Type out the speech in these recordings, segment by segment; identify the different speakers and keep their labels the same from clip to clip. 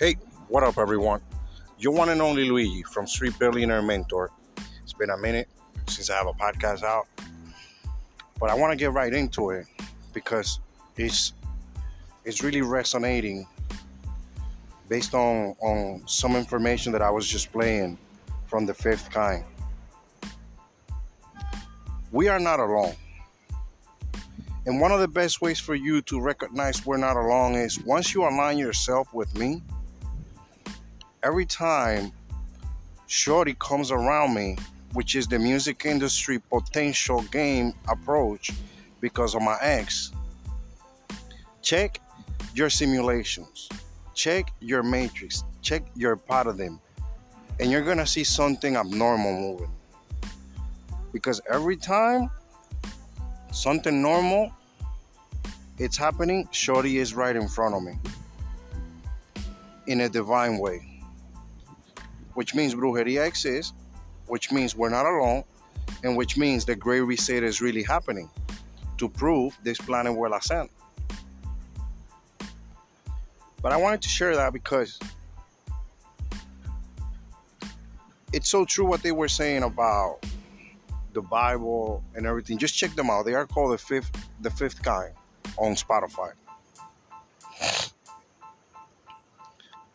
Speaker 1: Hey, what up, everyone? Your one and only Luigi from Street Billionaire Mentor. It's been a minute since I have a podcast out, but I want to get right into it because it's it's really resonating based on on some information that I was just playing from the fifth kind. We are not alone. And one of the best ways for you to recognize we're not alone is once you align yourself with me, every time Shorty comes around me, which is the music industry potential game approach because of my ex, check your simulations, check your matrix, check your paradigm, and you're gonna see something abnormal moving. Because every time something normal it's happening, Shorty is right in front of me in a divine way. Which means brujeria exists, which means we're not alone, and which means the great reset is really happening to prove this planet will ascend. But I wanted to share that because it's so true what they were saying about the Bible and everything. Just check them out. They are called the fifth the fifth kind on Spotify.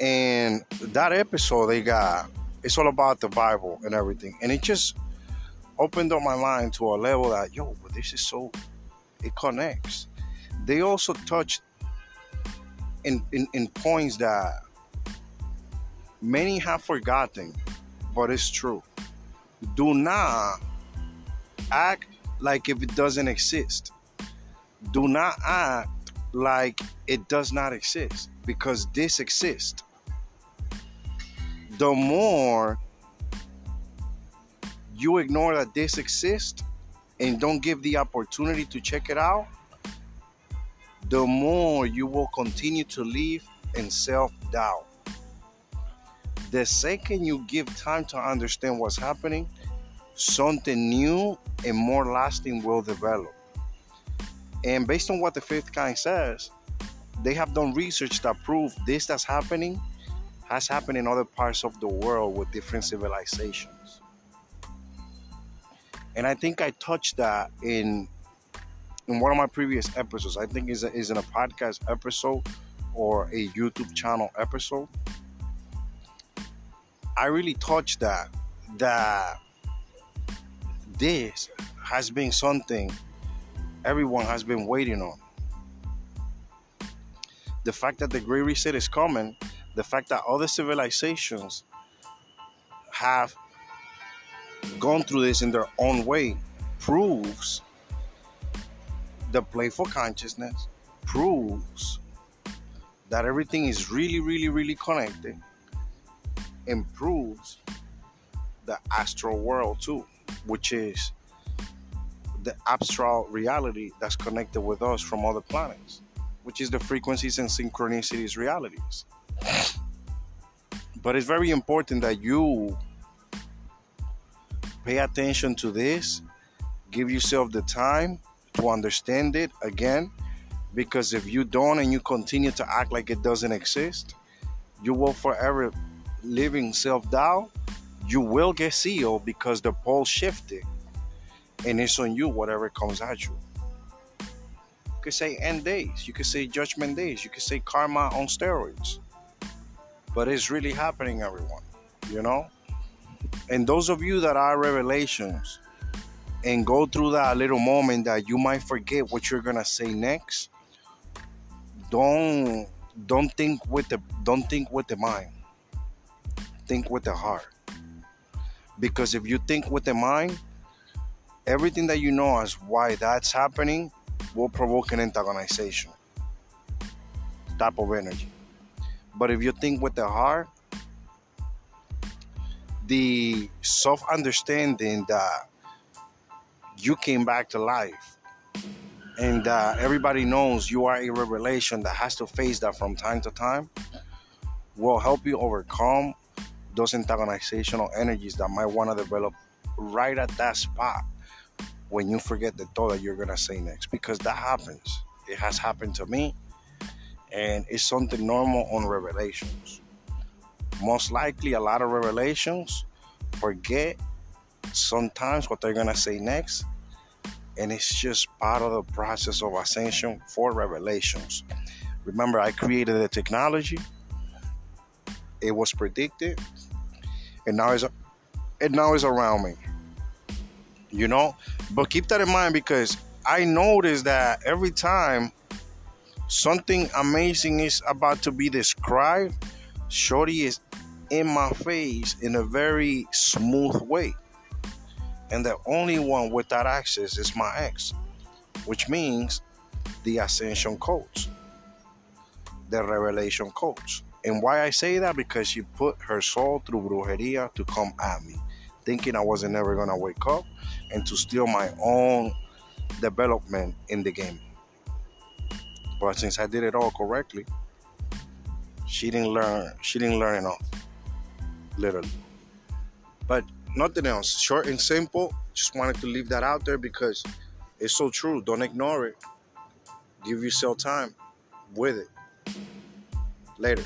Speaker 1: And that episode they got, it's all about the Bible and everything. And it just opened up my mind to a level that, yo, this is so, it connects. They also touched in, in, in points that many have forgotten, but it's true. Do not act like if it doesn't exist do not act like it does not exist because this exists. The more you ignore that this exists and don't give the opportunity to check it out, the more you will continue to live in self doubt. The second you give time to understand what's happening, something new and more lasting will develop. And based on what the fifth kind says, they have done research that prove this that's happening has happened in other parts of the world with different civilizations. And I think I touched that in in one of my previous episodes. I think is is in a podcast episode or a YouTube channel episode. I really touched that that this has been something everyone has been waiting on. The fact that the Great Reset is coming, the fact that other civilizations have gone through this in their own way proves the playful consciousness, proves that everything is really, really, really connected, and proves the astral world too, which is the astral reality that's connected with us from other planets, which is the frequencies and synchronicities realities. But it's very important that you pay attention to this, give yourself the time to understand it again, because if you don't and you continue to act like it doesn't exist, you will forever live in self doubt. You will get sealed because the pole shifted and it's on you whatever comes at you. You could say end days, you could say judgment days, you could say karma on steroids. But it's really happening, everyone, you know? And those of you that are revelations and go through that little moment that you might forget what you're gonna say next, don't don't think with the don't think with the mind. Think with the heart. Because if you think with the mind, everything that you know as why that's happening will provoke an antagonization type of energy. But if you think with the heart, the self understanding that you came back to life and uh, everybody knows you are a revelation that has to face that from time to time will help you overcome those antagonizational energies that might want to develop right at that spot when you forget the thought that you're gonna say next because that happens. It has happened to me, and it's something normal on revelations. most likely a lot of revelations forget sometimes what they're gonna say next and it's just part of the process of ascension for revelations. Remember i created the technology. It was predicted and now it's and now it's around me. You know? But keep that in mind because i noticed that every time something amazing is about to be described. Shorty is in my face in a very smooth way. And the only one with that access is my ex which means the ascension codes the revelation codes. And why I say that? Because she put her soul through brujeria to come at me, thinking I wasn't ever gonna wake up and to steal my own development in the game. But since I did it all correctly, she didn't learn. She didn't learn enough, literally. But nothing else. Short and simple. Just wanted to leave that out there because it's so true. Don't ignore it. Give yourself time with it. Later.